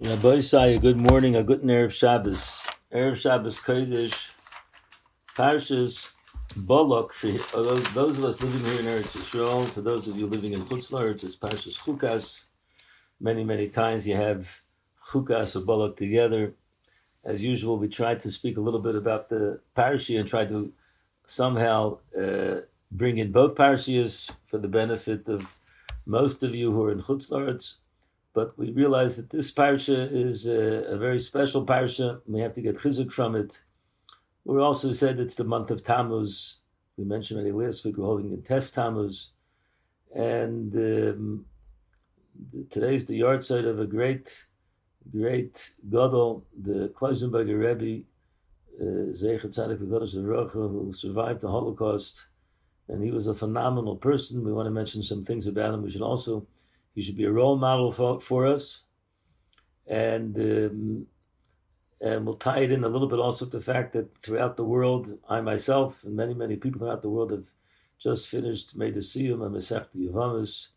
Rabbi good morning, a good Erev Shabbos. Erev Shabbos Kodesh, Parshas Balak, for those of us living here in Eretz Yisrael, for those of you living in Chutz La'aretz, it's Parshas Chukas. Many, many times you have Chukas or Balak together. As usual, we try to speak a little bit about the Parashah and try to somehow uh, bring in both Parashas for the benefit of most of you who are in Chutz La'aretz but we realize that this parsha is a, a, very special parsha. We have to get chizuk from it. We also said it's the month of Tammuz. We mentioned already last week we're holding the test Tammuz, and um, today's the yahrzeit of a great, great gadol, the Klausenberger Rebbe, uh, Zecher Tzadik who survived the Holocaust, and he was a phenomenal person. We want to mention some things about him. We should also he should be a role model for, for us. And um, and we'll tie it in a little bit also with the fact that throughout the world, I myself and many, many people throughout the world have just finished made a siyum, a Masechta Yavamas.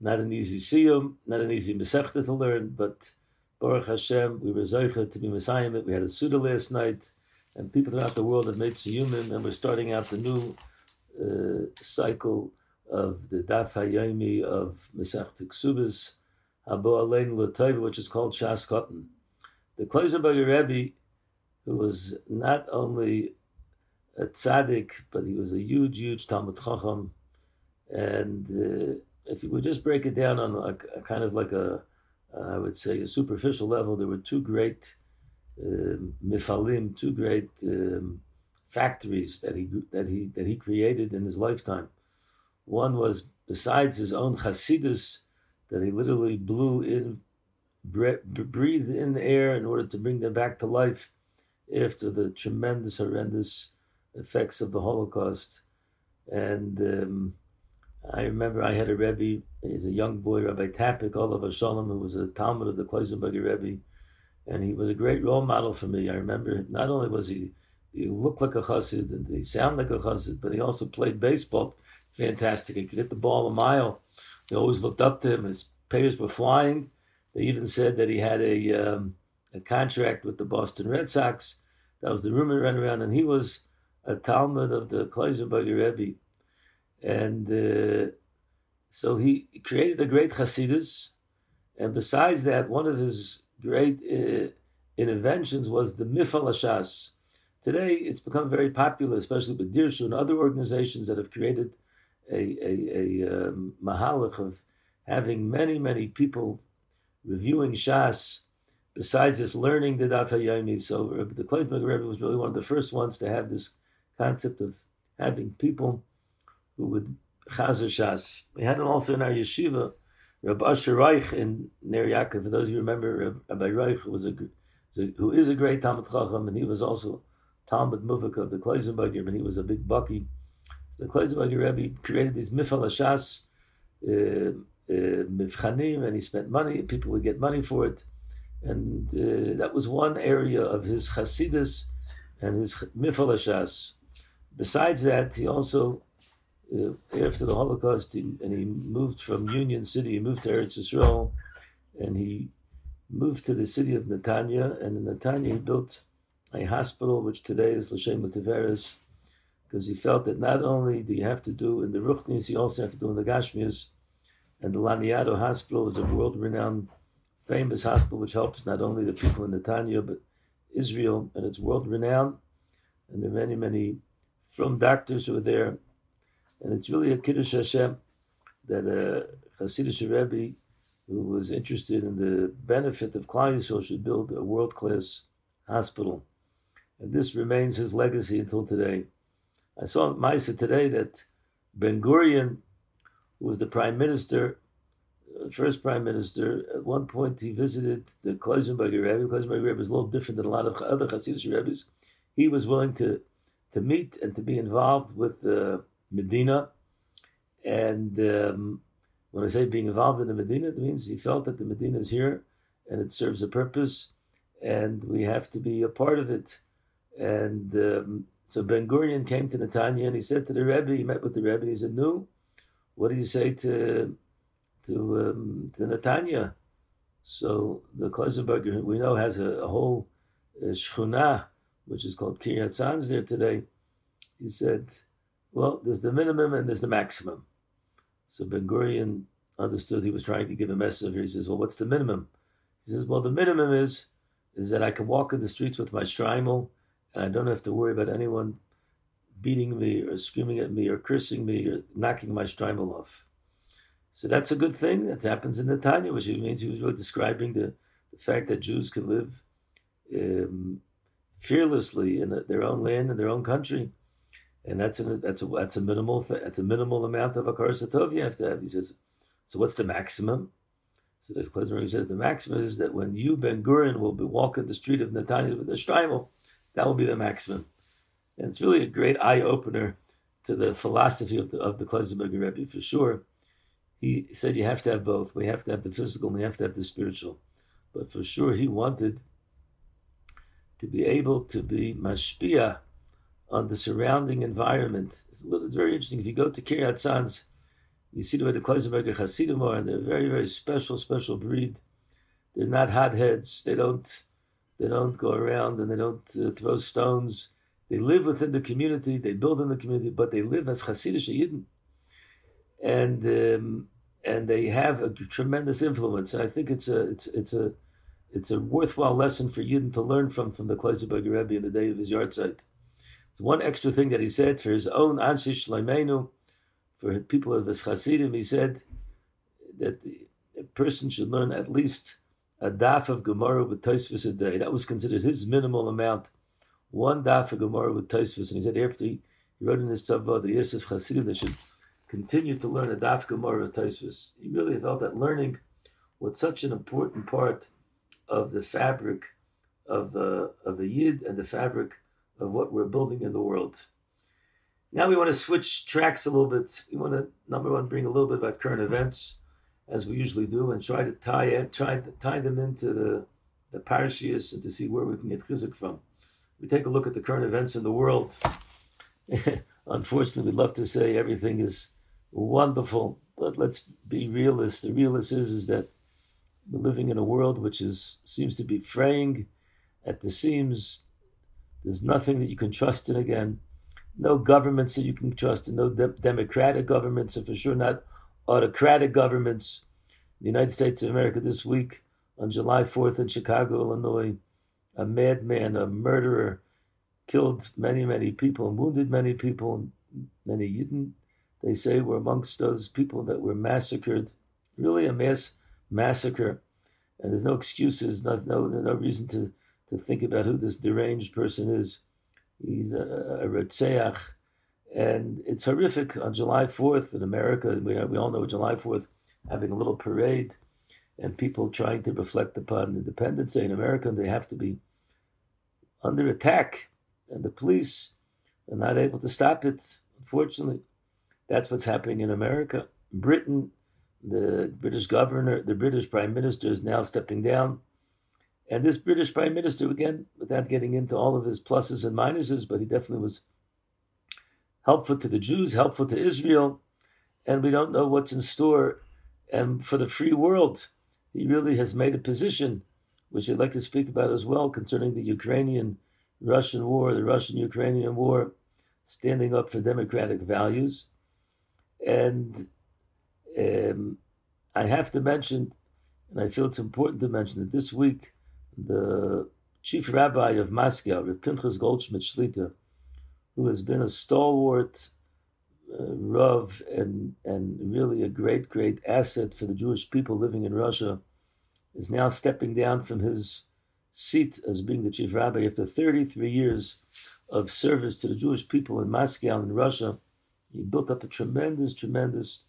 Not an easy siyum, not an easy Masechta to learn, but Baruch Hashem, we were Zoicha to be Messiah. We had a Suda last night, and people throughout the world have made siyumim, and we're starting out the new uh, cycle of the Daf Hayomi of Masech Ksubas, Habo Alein Latayva, which is called Shas Cotton. The Kloisenberger Rebbe, who was not only a tzaddik, but he was a huge, huge Talmud Chacham. And uh, if you would just break it down on a, a kind of like a, I would say, a superficial level, there were two great uh, mifalim, two great um, factories that he that he that he created in his lifetime. One was besides his own Chasidus, that he literally blew in, breathed in air in order to bring them back to life after the tremendous, horrendous effects of the Holocaust. And um, I remember I had a Rebbe, he's a young boy, Rabbi Tapik, Oliver Shalom, who was a Talmud of the Kloisenberger Rebbe, and he was a great role model for me. I remember not only was he, he looked like a chassid and he sounded like a chassid, but he also played baseball fantastic. He could hit the ball a mile. They always looked up to him. His payers were flying. They even said that he had a um, a contract with the Boston Red Sox. That was the rumor ran around, and he was a Talmud of the Kloisenberger Rebbe, and uh, so he created a great Hasidus. And besides that, one of his great uh, interventions was the Mifal Hashas. Today, it's become very popular, especially with Dirshu and other organizations that have created a, a, a um, mahalach of having many, many people reviewing Shas, besides just learning the Daf HaYomi. So the Kloisenberger Rebbe was really one of the first ones to have this concept of having people who would chazer Shas. We had it also in our yeshiva, Rabbi Asher Reich in Ner Yaakov. For those of you who remember, Rabbi Reich was a, who is a great Talmud Chacham, and he was also Talmud Muvik of the Kloisenberger, and he was a big bucky. The Kloisenberger Rebbe created these mifal hashas, uh, uh, and he spent money. People would get money for it, and uh, that was one area of his chasidus and his mifal hashas. Besides that, he also, uh, after the Holocaust, he, and he moved from Union City. He moved to Eretz Yisrael, and he moved to the city of Netanya. And in Netanya, he built a hospital, which today is L'Shem Tiveres because he felt that not only do you have to do in the Ruchnis, you also have to do in the Gashmias. And the Laniado Hospital is a world renowned, famous hospital which helps not only the people in Netanya, but Israel, and it's world renowned. And there are many, many from doctors who are there. And it's really a Kiddush Hashem that a Hasidic Rebbe who was interested in the benefit of Klal should build a world class hospital. And this remains his legacy until today. I saw Maisa today that Ben Gurion, who was the prime minister, uh, first prime minister, at one point he visited the Kloisenberger Rebbe. Kloisenberger Rebbe is a little different than a lot of other Hasidic Rebbes. He was willing to, to meet and to be involved with uh, Medina. And um, when I say being involved in the Medina, it means he felt that the Medina is here and it serves a purpose and we have to be a part of it. And um, so Ben Gurion came to Netanya and he said to the Rebbe, he met with the Rebbe, and he said, "No, what do you say to to um, to Netanya? So the Kloisenberger, we know, has a, a whole uh, which is called Kiryat Sanz there today. He said, well, there's the minimum and there's the maximum. So Ben Gurion understood he was trying to give a message here. He says, well, what's the minimum? He says, well, the minimum is is that I can walk in the streets with my shtreimel and I don't have to worry about anyone beating me or screaming at me or cursing me or knocking my shtreimel off. So that's a good thing. That happens in the Tanya, which means he was really describing the, the fact that Jews can live um, fearlessly in their own land and their own country, and that's a that's a that's a minimal that's a minimal amount of a tov you have to have. He says, so what's the maximum? So the Klezmer says the maximum is that when you Ben Gurion will be walking the street of Netanya with a shtreimel, that will be the maximum, and it's really a great eye opener to the philosophy of the of the Klezmer Rebbe for sure he said you have to have both. We have to have the physical and we have to have the spiritual. But for sure, he wanted to be able to be mashpia on the surrounding environment. It's very interesting. If you go to Kiryat Sanz, you see the way the Kloisenberger Hasidim are, and they're a very, very special, special breed. They're not hotheads. They don't, they don't go around and they don't uh, throw stones. They live within the community. They build in the community, but they live as Hasidic Yidden. And um, and they have a tremendous influence. And I think it's a it's it's a it's a worthwhile lesson for Yidden to learn from from the Kloisenberger Rebbe in the day of his yahrzeit. It's one extra thing that he said for his own Anshish Shleimenu, for people of his Hasidim. He said that a person should learn at least a daf of Gemara with Tosfos a day. That was considered his minimal amount. One daf of Gemara with Tosfos, and he said after he, he wrote in his tzavah that he asked his Hasidim they should continue to learn a Daf Gemara Taisvis. He really felt that learning was such an important part of the fabric of the of the Yid and the fabric of what we're building in the world. Now we want to switch tracks a little bit. We want to number one bring a little bit about current events, as we usually do, and try to tie it, try to tie them into the the parashias and to see where we can get chizuk from. We take a look at the current events in the world. Unfortunately, we'd love to say everything is wonderful. But let's be realist. The realist is, is that we're living in a world which is seems to be fraying at the seams. There's nothing that you can trust in again. No governments that you can trust in. No de- democratic governments, and for sure not autocratic governments. The United States of America this week on July 4th in Chicago, Illinois, a madman, a murderer, killed many, many people and wounded many people, many Yidden they say were amongst those people that were massacred. Really a mass massacre. And there's no excuses, no, no, no reason to, to think about who this deranged person is. He's a, a Retzeach. And it's horrific. On July 4th in America, we, we all know July 4th, having a little parade and people trying to reflect upon Independence Day in America, and they have to be under attack. And the police are not able to stop it, unfortunately. That's what's happening in America. Britain, the British governor, the British prime minister is now stepping down. And this British prime minister, again, without getting into all of his pluses and minuses, but he definitely was helpful to the Jews, helpful to Israel, and we don't know what's in store and for the free world. He really has made a position, which I'd like to speak about as well, concerning the Ukrainian Russian war, the Russian Ukrainian war, standing up for democratic values. And um, I have to mention, and I feel it's important to mention that this week, the chief rabbi of Moscow, Rav Pinchas Goldschmidt Shlita, who has been a stalwart uh, Rav and, and really a great, great asset for the Jewish people living in Russia, is now stepping down from his seat as being the chief rabbi after 33 years of service to the Jewish people in Moscow and Russia he built up a tremendous, tremendous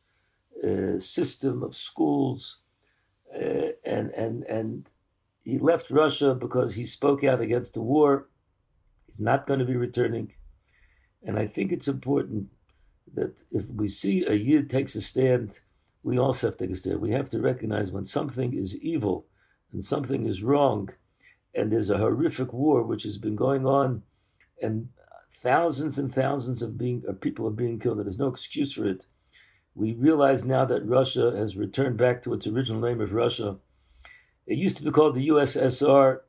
uh, system of schools, uh, and and and he left Russia because he spoke out against the war. He's not going to be returning, and I think it's important that if we see a yid takes a stand, we also have to take a stand. We have to recognize when something is evil and something is wrong, and there's a horrific war which has been going on, and thousands and thousands of being of people are being killed. and There's no excuse for it. We realize now that Russia has returned back to its original name of Russia, It used to be called the USSR,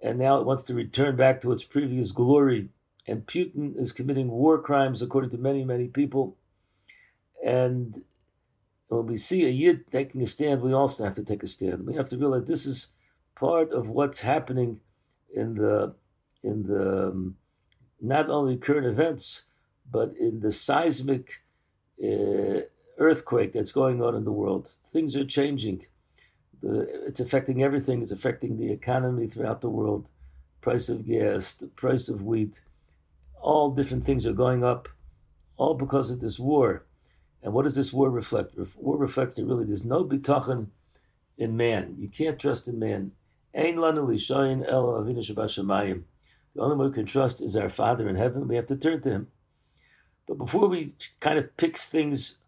and now it wants to return back to its previous glory. And Putin is committing war crimes, according to many, many people. And when we see a Yid taking a stand, we also have to take a stand. We have to realize this is part of what's happening in the in the um, not only current events, but in the seismic uh, earthquake that's going on in the world. Things are changing. The, it's affecting everything. It's affecting the economy throughout the world. Price of gas, the price of wheat, all different things are going up, all because of this war. And what does this war reflect? War reflects that really there's no bitachon in man. You can't trust in man. Ein lanu lishayin el avinu shabashamayim. The only one we can trust is our Father in heaven. We have to turn to Him. But before we kind of pick things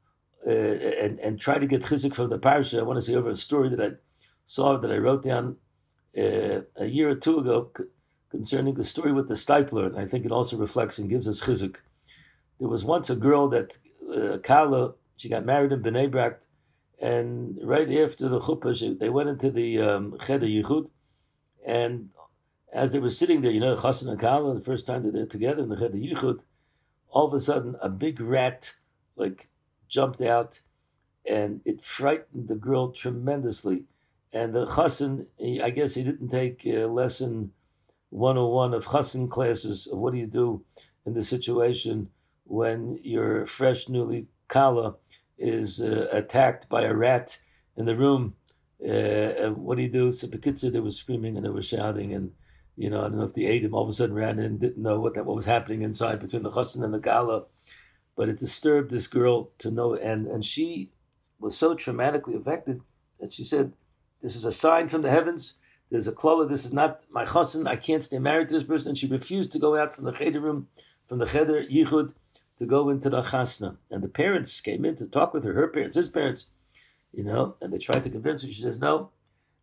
uh, and, and try to get chizik from the parsha, I want to say over a story that I saw that I wrote down uh, a year or two ago concerning the story with the Steipler. And I think it also reflects and gives us chizik. There was once a girl that, uh, Kala, she got married in Bnei Brak, and right after the chuppah, she, they went into the um, Cheder Yichud, and as they were sitting there, you know, Chassan and Kala, the first time that they're together in the Cheder Yichud, all of a sudden a big rat like jumped out and it frightened the girl tremendously. And the chassan, I guess he didn't take a lesson 101 of chassan classes of what do you do in the situation when your fresh, newly kala is uh, attacked by a rat in the room. Uh, what do you do? So Bekitzer, they were screaming and they were shouting and you know, I don't know if the Adam all of a sudden ran in, didn't know what that what was happening inside between the chassan and the gala, but it disturbed this girl to know, and and she was so traumatically affected that she said, "This is a sign from the heavens. There's a klala. This is not my chassan. I can't stay married to this person." And she refused to go out from the cheder room, from the cheder yichud, to go into the chasna. And the parents came in to talk with her, her parents, his parents, you know, and they tried to convince her. She says, "No,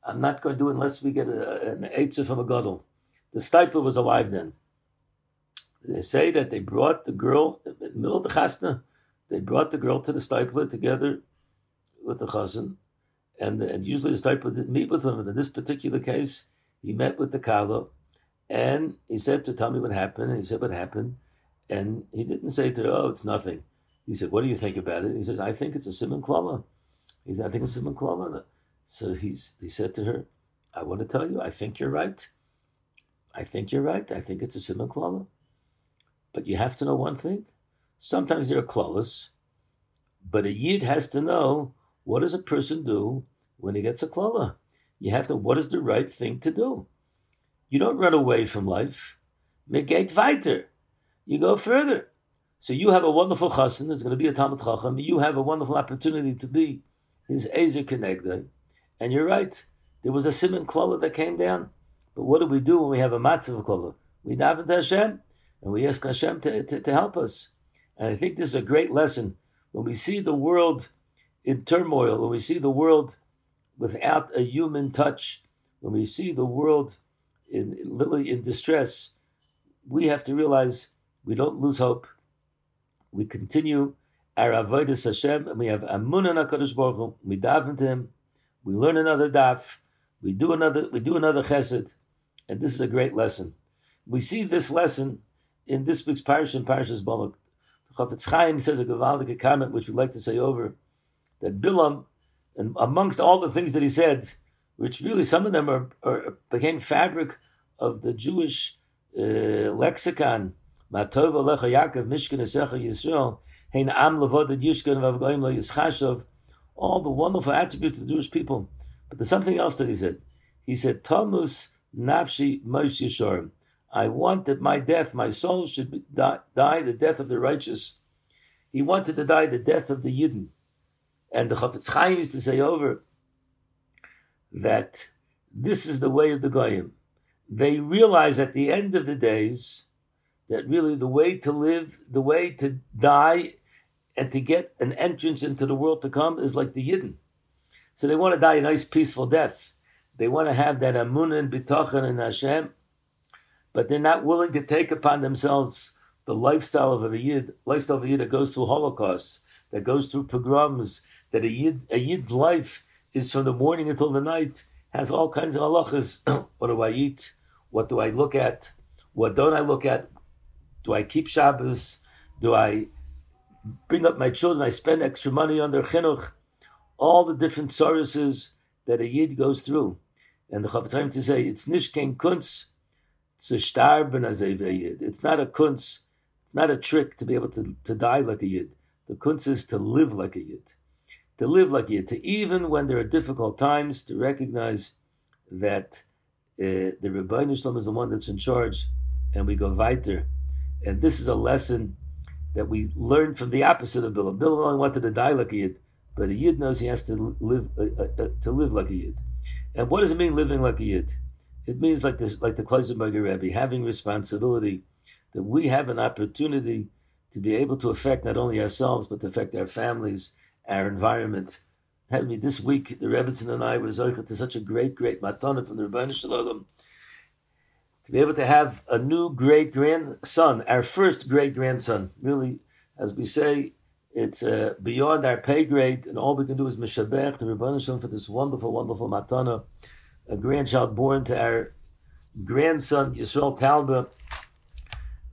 I'm not going to do it unless we get a, an eitzah from a gadol." The Steipler was alive then. They say that they brought the girl in the middle of the chasna. They brought the girl to the Steipler together with the chassan, and, and usually the Steipler didn't meet with him. And in this particular case, he met with the kala, and he said to tell me what happened. And he said what happened, and he didn't say to her, "Oh, it's nothing." He said, "What do you think about it?" He says, "I think it's a simon klala." He said, "I think it's a simon klala." So he's he said to her, "I want to tell you, I think you're right." I think you're right. I think it's a simon klala. But you have to know one thing. Sometimes are klalas, but a yid has to know what does a person do when he gets a klala. You have to, what is the right thing to do? You don't run away from life. Megate weiter. You go further. So you have a wonderful chassan, there's going to be a Talmud Chacham, you have a wonderful opportunity to be his Ezer Kenegdai. And you're right, there was a Simon Klala that came down. But what do we do when we have a matzav kola? We daven to Hashem and we ask Hashem to, to, to help us. And I think this is a great lesson. When we see the world in turmoil, when we see the world without a human touch, when we see the world in literally in distress, we have to realize we don't lose hope. We continue our avodas Hashem, and we have amun on Hakadosh Baruch Hu. We daven to Him. We learn another daf. We do another. We do another chesed. And this is a great lesson. We see this lesson in this week's parish and Parashas Balak. Chafetz Chaim says a Gavaldik comment which we'd like to say over that Bilam, and amongst all the things that he said, which really some of them are, are became fabric of the Jewish uh, lexicon. Matov Alecha Yaakov Mishkan Esecha Yisrael Hein Am Levoded Yishkan Vavgoim Lo Yischashov. All the wonderful attributes of the Jewish people. But there's something else that he said. He said, Thomas Nafshi Moshe Yishorim. I want that my death, my soul should die, die, the death of the righteous. He wanted to die the death of the Yidden. And the Chafetz Chaim used to say over that this is the way of the Goyim. They realize at the end of the days that really the way to live, the way to die, and to get an entrance into the world to come is like the Yidden. So they want to die a nice, peaceful death. They want to have that amun and bitachon in Hashem, but they're not willing to take upon themselves the lifestyle of a yid, lifestyle of a yid that goes through holocausts, that goes through pogroms, that a yid, a yid life is from the morning until the night, has all kinds of halachas. what do I eat? What do I look at? What don't I look at? Do I keep Shabbos? Do I bring up my children? I spend extra money on their chinuch. All the different services that a yid goes through. And the Chavetz to say, it's nishken kunz. It's not a kunz, it's not a trick to be able to, to die like a yid. The kunz is to live like a yid. To live like a yid. To even when there are difficult times, to recognize that uh, the Rebbeinu Shalom is the one that's in charge, and we go weiter. And this is a lesson that we learned from the opposite of Bilam. Bilam only wanted to die like a yid, but a yid knows he has to live uh, uh, uh, to live like a yid. And what does it mean living like a yid? It means like this, like the Klausenberger Rebbe, having responsibility that we have an opportunity to be able to affect not only ourselves but to affect our families, our environment. Had me this week, the Rebbetzin and I were zoichet to such a great, great matana from the Rebbeinu Shalom to be able to have a new great grandson, our first great grandson. Really, as we say, it's uh, beyond our pay grade, and all we can do is mishabech the Rebbeinu Shalom for this wonderful, wonderful matana, a grandchild born to our grandson Yisrael Talba,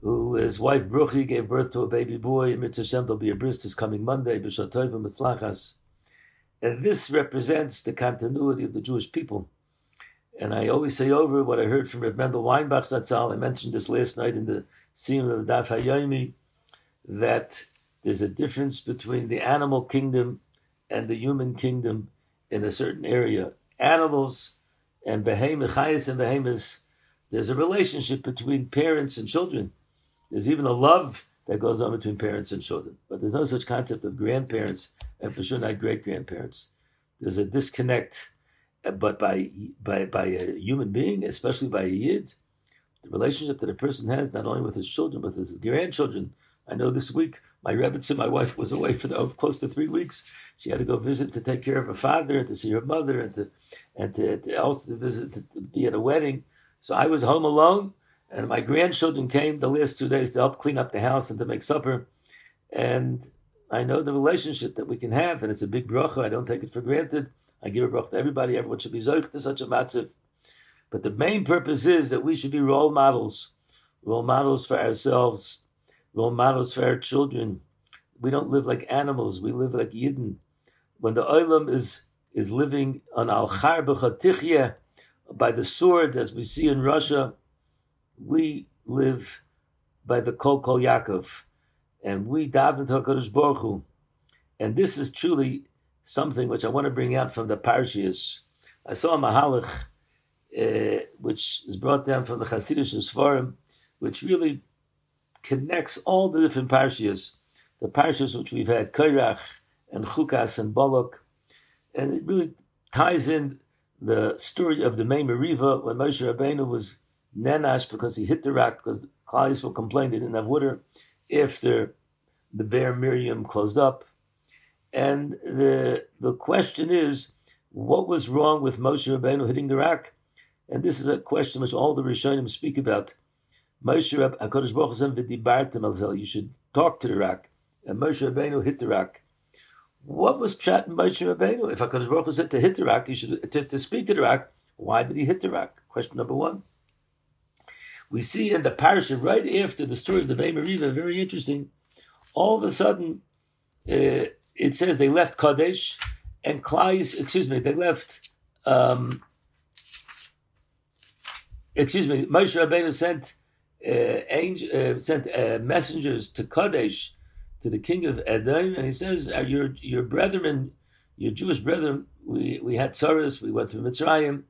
who his wife Bruchi gave birth to a baby boy. Mitzvah Shem, there'll be a bris this coming Monday, B'Shatov Mitzlachas. And this represents the continuity of the Jewish people. And I always say over what I heard from Reb Mendel Weinbach Zatzal. I mentioned this last night in the scene of the Daf Hayomi, that there's a difference between the animal kingdom and the human kingdom in a certain area. Animals and behemoth, chayas and behemoths, there's a relationship between parents and children. There's even a love that goes on between parents and children. But there's no such concept of grandparents, and for sure not great grandparents. There's a disconnect. Uh, but by by by a human being, especially by a yid, the relationship that a person has not only with his children but his grandchildren. I know this week my Rebbitzin, my wife, was away for the, oh, close to three weeks. She had to go visit to take care of her father and to see her mother and to and to, to also to visit to, to be at a wedding. So I was home alone, and my grandchildren came the last two days to help clean up the house and to make supper. And I know the relationship that we can have, and it's a big bracha. I don't take it for granted. I give a bracha to everybody. Everyone should be zoich to such a matziv. But the main purpose is that we should be role models, role models for ourselves, role models for our children. We don't live like animals. We live like Yidden. When the Olam is is living on al char by the sword, as we see in Russia, we live by the Kol Kol Yaakov, and we daven to Hakadosh Baruch Hu. And this is truly something which I want to bring out from the Parshias. I saw a Mahalach, uh, which is brought down from the Hasidic Sfarim, which really connects all the different Parshias, the Parshias which we've had, Kairach and Chukas and Balak, and it really ties in the story of the May Meriva when Moshe Rabbeinu was nenash because he hit the rock because Klal Yisrael complained they didn't have water after the bear Miriam closed up. And the the question is, what was wrong with Moshe Rabbeinu hitting the rock? And this is a question which all the Rishonim speak about. Moshe Hakadosh Baruch Hu You should talk to the rock, and Moshe Rabbeinu hit the rock. What was Pshat in Moshe Rabbeinu? If Hakadosh Baruch Hu said to hit the rock, you should to, to speak to the rock. Why did he hit the rock? Question number one. We see in the parasha right after the story of the Bay Meriva, very interesting. All of a sudden, uh, it says they left Kadesh and Klais. Excuse me, they left. Um, excuse me, Moshe Rabbeinu sent uh, angel, uh, sent uh, messengers to Kadesh to the king of Edom, and he says, "Your your brethren, your Jewish brethren, we we had tzaras, we went through Mitzrayim,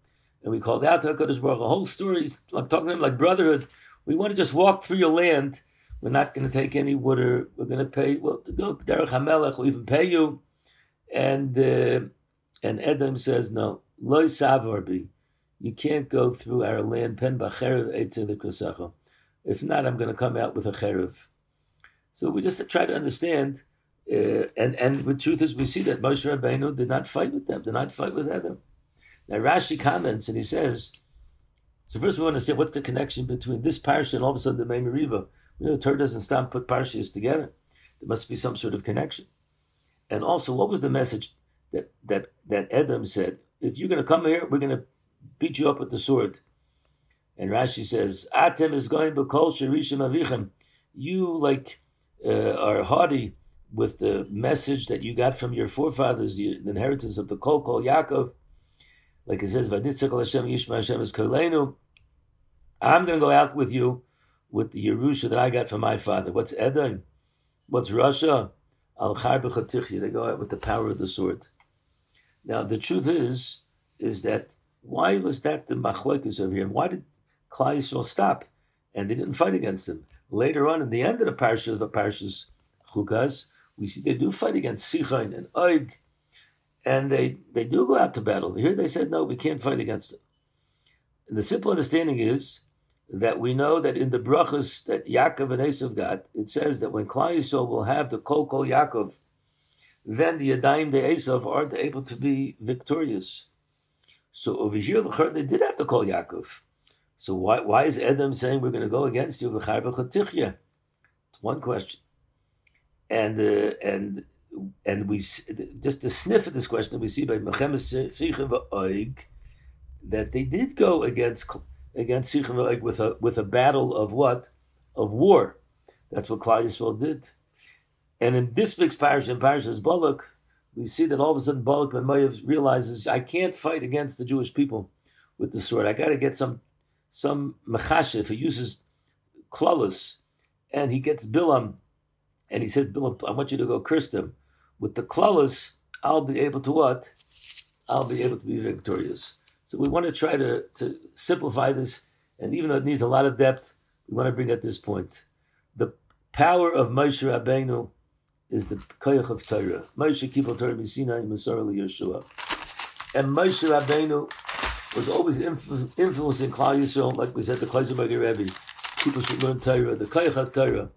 and we called out to Hakadosh Baruch. The whole story is like talking to him like brotherhood. We want to just walk through your land. We're not going to take any water. We're going to pay. Well, go Derech Hamelech, we'll even pay you." And uh, and Edom says, "No, loy savarbi." You can't go through our land. Pen b'cherev etzel If not, I'm going to come out with a cherev. So we just try to understand, uh, and and the truth is, we see that Moshe Rabbeinu did not fight with them, did not fight with Edom. Now Rashi comments and he says, so first we want to say what's the connection between this parsha and all of a sudden the May Meriva. You know, the Torah doesn't stop put parshas together. There must be some sort of connection. And also, what was the message that that that Edom said? If you're going to come here, we're going to beat you up with the sword. And Rashi says, Atem is going b'kol sherishim avichem. You like uh, are haughty with the message that you got from your forefathers, the, the inheritance of the Kol Kol Yaakov. Like it says, Vanitzakal Hashem Yishma Hashem is Kolenu. I'm going to go out with you with the Yerusha that I got from my father. What's Edom? What's Russia? Al They go out with the power of the sword. Now, the truth is, is that why was that the machlokes over here? And why did Klal Yisrael stop? And they didn't fight against him. Later on, in the end of the parsha of the parshas Chukas, we see they do fight against Sichain and Oig, and they, they do go out to battle. Here they said, no, we can't fight against them. And the simple understanding is that we know that in the brachas that Yaakov and Esav got, it says that when Klal Yisrael will have the Kol Yaakov, then the Yadayim de Esav aren't able to be victorious. So over here, the they did have to call Yaakov. So why, why is Edom saying we're going to go against you? It's one question. And uh, and and we just to sniff at this question, we see by Mechemes Sichim Oig that they did go against against Sichim Oig with a with a battle of what of war. That's what Klal Yisrael did. And in this week's parish, in Parashas Balak, we see that all of a sudden Balak ben Mayav realizes I can't fight against the Jewish people with the sword. I got to get some some mechashev who uses klaus, and he gets Bilam, and he says, Bilam, I want you to go curse them. With the klaus, I'll be able to what? I'll be able to be victorious. So we want to try to, to simplify this, and even though it needs a lot of depth, we want to bring at this point. The power of Moshe Rabbeinu is the koyach of Torah. Moshe Kibbutz Torah Misina Masar Yeshua. And Moshe Rabbeinu was always influ- influencing Klal Yisrael, like we said, the Kloisenberger Rebbe. People should learn Torah, the koyach of Torah.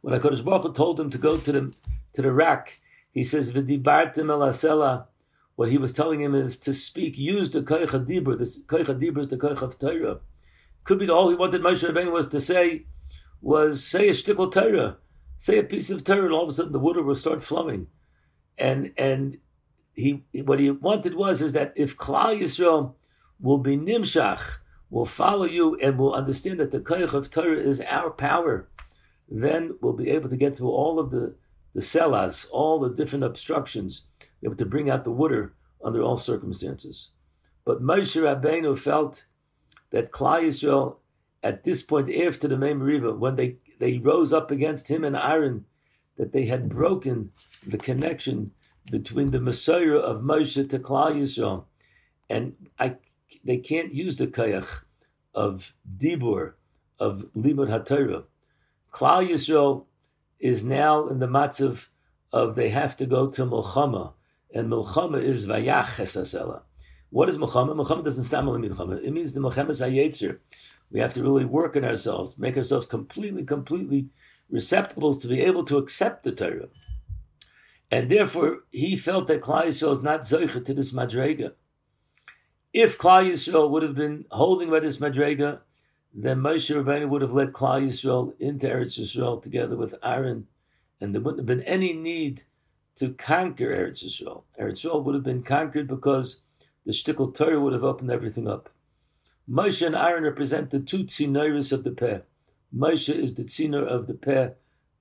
When HaKadosh Baruch Hu told him to go to the, to the rack, he says, V'dibartim el what he was telling him is to speak, use the koyach dibur. The koyach dibur is the koyach of Torah. Could be all he wanted Moshe Rabbeinu was to say, was say a shtickle Torah say a piece of Torah, and all of a sudden the water will start flowing. And and he what he wanted was is that if Klal Yisrael will be nimshach, will follow you, and will understand that the koyach of Torah is our power, then we'll be able to get through all of the the selas, all the different obstructions, able to bring out the water under all circumstances. But Moshe Rabbeinu felt that Klal Yisrael, at this point after the Mei Riva, when they they rose up against him and Aaron, that they had broken the connection between the Messiah of Moshe to Klal Yisrael, and I, they can't use the kayach of dibur of limud haTorah. Klal Yisrael is now in the matzav of they have to go to Milchama, and Milchama is vayach esasela. What is Milchama? Milchama doesn't stand on Milchama. It means the Milchama Hayetzer. We have to really work on ourselves, make ourselves completely, completely receptible to be able to accept the Torah. And therefore, he felt that Klal Yisrael is not zoicha to this madrega. If Klal Yisrael would have been holding by this madrega, then Moshe Rabbeinu would have led Klal Yisrael into Eretz Yisrael together with Aaron, and there wouldn't have been any need to conquer Eretz Yisrael. Eretz Yisrael would have been conquered because the shtickle Torah would have opened everything up. Moshe and Aaron represent the two tzinoris of the pair. Moshe is the tzinor of the pair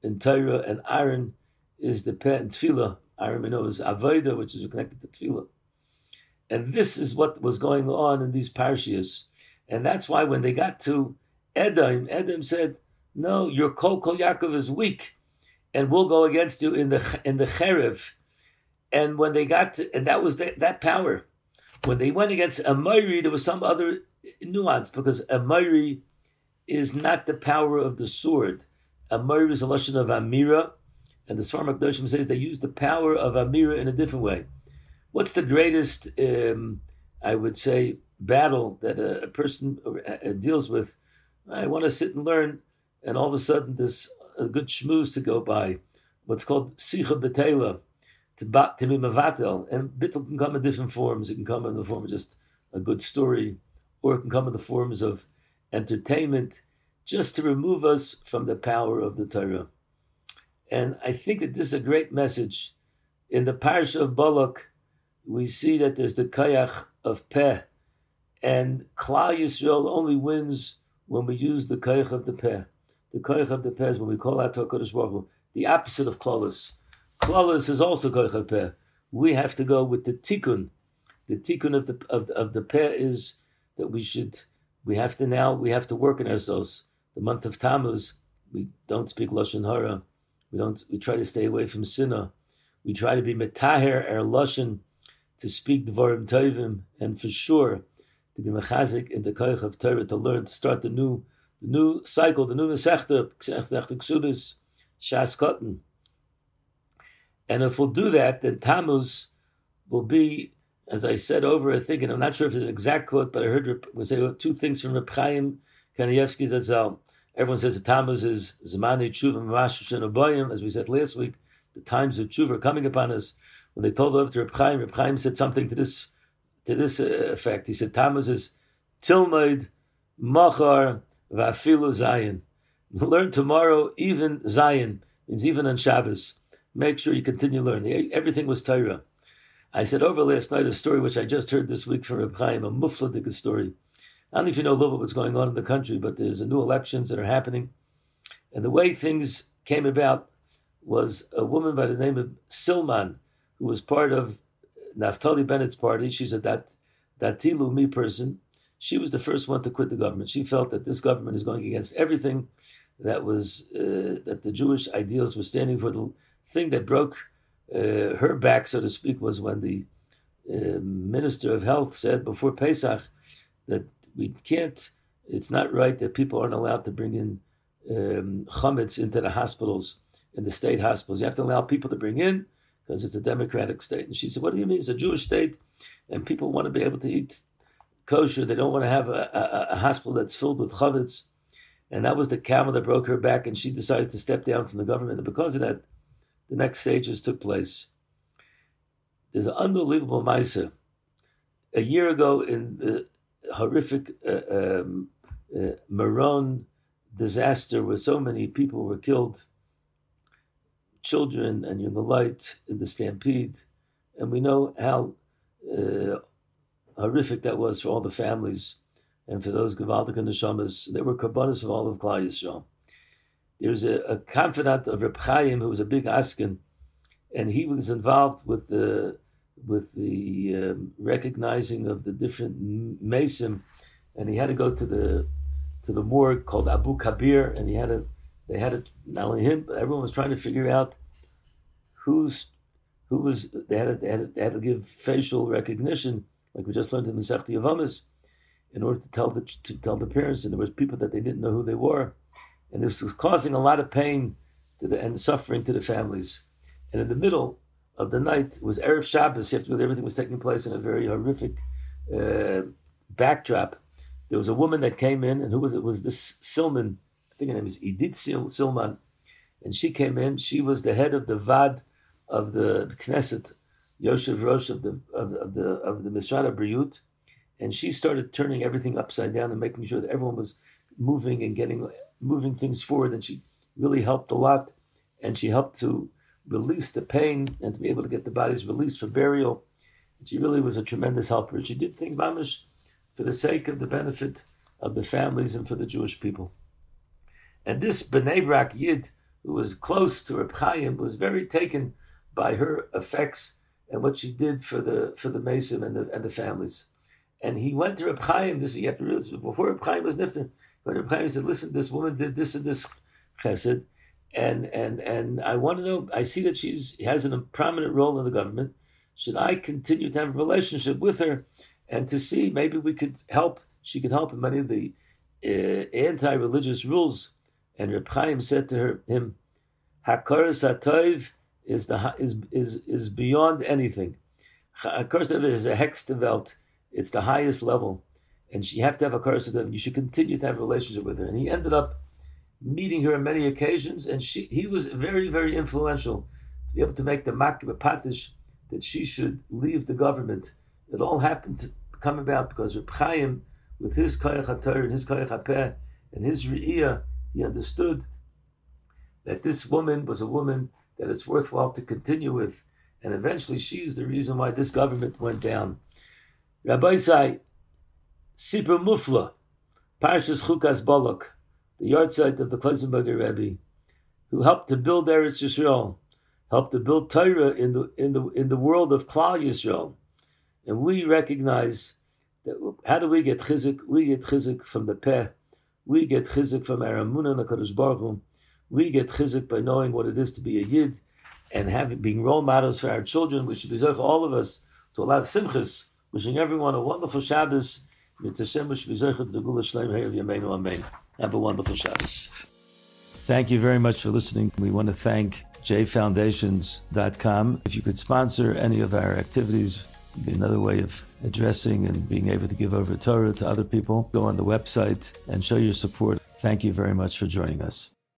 in Torah, and Aaron is the peh in Tefillah. Aaron know is Avodah, which is connected to Tefillah. And this is what was going on in these parshias. And that's why when they got to Edom, Edom said, No, your Kol Kol Yaakov is weak, and we'll go against you in the in the Cherev. And when they got to, and that was the, that power. When they went against Amori, there was some other nuance because Amari is not the power of the sword. Amari is a lesson of Amira, and the Svarmak Doshim says they use the power of Amira in a different way. What's the greatest, um, I would say, battle that a, a person uh, deals with? I want to sit and learn, and all of a sudden there's a good shmooze to go by, what's called Sicha Betela, to, be Mavatel. And Bittel can come in different forms. It can come in the form of just a good story, or it can come in the forms of entertainment, just to remove us from the power of the Torah. And I think that this is a great message. In the parish of Balak, we see that there's the kayach of peh, And Klal Yisrael only wins when we use the koich of the peh. The koich of the peh is when we call out to HaKadosh Baruch Hu, the opposite of klaus. Klaus is also koich of peh. We have to go with the tikkun. The tikkun of the of, of the peh is that we should we have to now we have to work in ourselves. The month of Tammuz, we don't speak lashon hara. We don't. We try to stay away from sinah. We try to be metaher our lashon to speak dvarim tovim, and for sure to be mechazik in the koich of Torah to learn to start the new the new cycle, the new mesechta, mesechta ksudis, shas cotton. And if we'll do that, then Tammuz will be, as I said over, I think, and I'm not sure if it's an exact quote, but I heard we say oh, two things from Reb Chaim Kanievsky Zazel. Everyone says the Tammuz is Zamani Tshuva Mamash as we said last week, the times of Tshuva are coming upon us. When they told over to Reb Chaim, Reb Chaim said something to this to this uh, effect. He said Tammuz is Tilmaid Machar Vafilu Zion. Learn tomorrow, even Zion means even on Shabbos. Make sure you continue learning. Everything was Torah. I said over last night a story which I just heard this week from Reb Chaim, a mufladik story. I don't know if you know a little bit what's going on in the country, but there's a new elections that are happening. And the way things came about was a woman by the name of Silman, who was part of Naftali Bennett's party. She's a dat, Dati Lumi person. She was the first one to quit the government. She felt that this government is going against everything that was uh, that the Jewish ideals were standing for. The thing that broke uh, her back, so to speak, was when the uh, minister of health said before Pesach that we can't. It's not right that people aren't allowed to bring in um, chametz into the hospitals, in the state hospitals. You have to allow people to bring in because it's a democratic state. And she said, "What do you mean? It's a Jewish state, and people want to be able to eat kosher. They don't want to have a, a, a hospital that's filled with chavetz." And that was the camel that broke her back, and she decided to step down from the government. And because of that, the next stages took place. There's an unbelievable Maisa. A year ago, in the horrific uh, um, uh, Meron disaster where so many people were killed, children and young light in the stampede, and we know how uh, horrific that was for all the families and for those Gavaldik and Neshamas. They were karbanis of all of Klal Yisrael. There was a, a confidant of Reb Chaim who was a big askin, and he was involved with the with the um, recognizing of the different mesim, and he had to go to the to the morgue called Abu Kabir, and he had to they had it not only him, but everyone was trying to figure out who's who was they had to, they had to, they had to give facial recognition, like we just learned in the Sechti Yavamis, in order to tell the to tell the parents, and there was people that they didn't know who they were, and this was causing a lot of pain to the, and suffering to the families, and in the middle of the night was Erev Shabbos, after everything was taking place in a very horrific uh, backdrop. There was a woman that came in, and who was it? Was this Silman? I think her name is Idit Sil- Silman. And she came in. She was the head of the Vad of the Knesset, Yoshev Rosh of the of, of the of the Mishnah Briut, and she started turning everything upside down and making sure that everyone was moving and getting moving things forward. And she really helped a lot, and she helped to release the pain and to be able to get the bodies released for burial. And she really was a tremendous helper. She did things, mamish, for the sake of the benefit of the families and for the Jewish people. And this Bnei Brak Yid, who was close to Reb Chaim, was very taken by her effects and what she did for the for the Mason and the and the families. And he went to Reb Chaim. This you have to realize before Reb Chaim was nifter. When Reb Chaim said, "Listen, this woman did this and this chesed," and and and I want to know. I see that she's has a prominent role in the government. Should I continue to have a relationship with her, and to see maybe we could help? She could help in many of the uh, anti-religious rules. And Reb Chaim said to her, him, "Hakaras is the is is is beyond anything. Hakaras is a hextevelt. It's the highest level, and you have to have a karas You should continue to have a relationship with her." And he ended up meeting her on many occasions, and she he was very very influential to be able to make the makbepatish that she should leave the government. It all happened to come about because Reb Chaim, with his koyach and his koyach and his re'iyah, he understood that this woman was a woman that it's worthwhile to continue with, and eventually she is the reason why this government went down. Rabbi Say, Sipur Mufla, Parshas Chukas Balak, the yahrzeit of the Klausenberger Rebbe, who helped to build Eretz Yisrael, helped to build Torah in the in the in the world of Klal Yisrael, and we recognize that. How do we get chizik? We get chizik from the peh. We get chizik from Aramuna Nakadosh Baruch Hu. We get chizik by knowing what it is to be a yid and having being role models for our children. We should be all of us to a lot of simchas. Wishing everyone a wonderful Shabbos. Have a wonderful Shabbos. Thank you very much for listening. We want to thank jfoundations.com. If you could sponsor any of our activities, be another way of addressing and being able to give over Torah to other people. Go on the website and show your support. Thank you very much for joining us.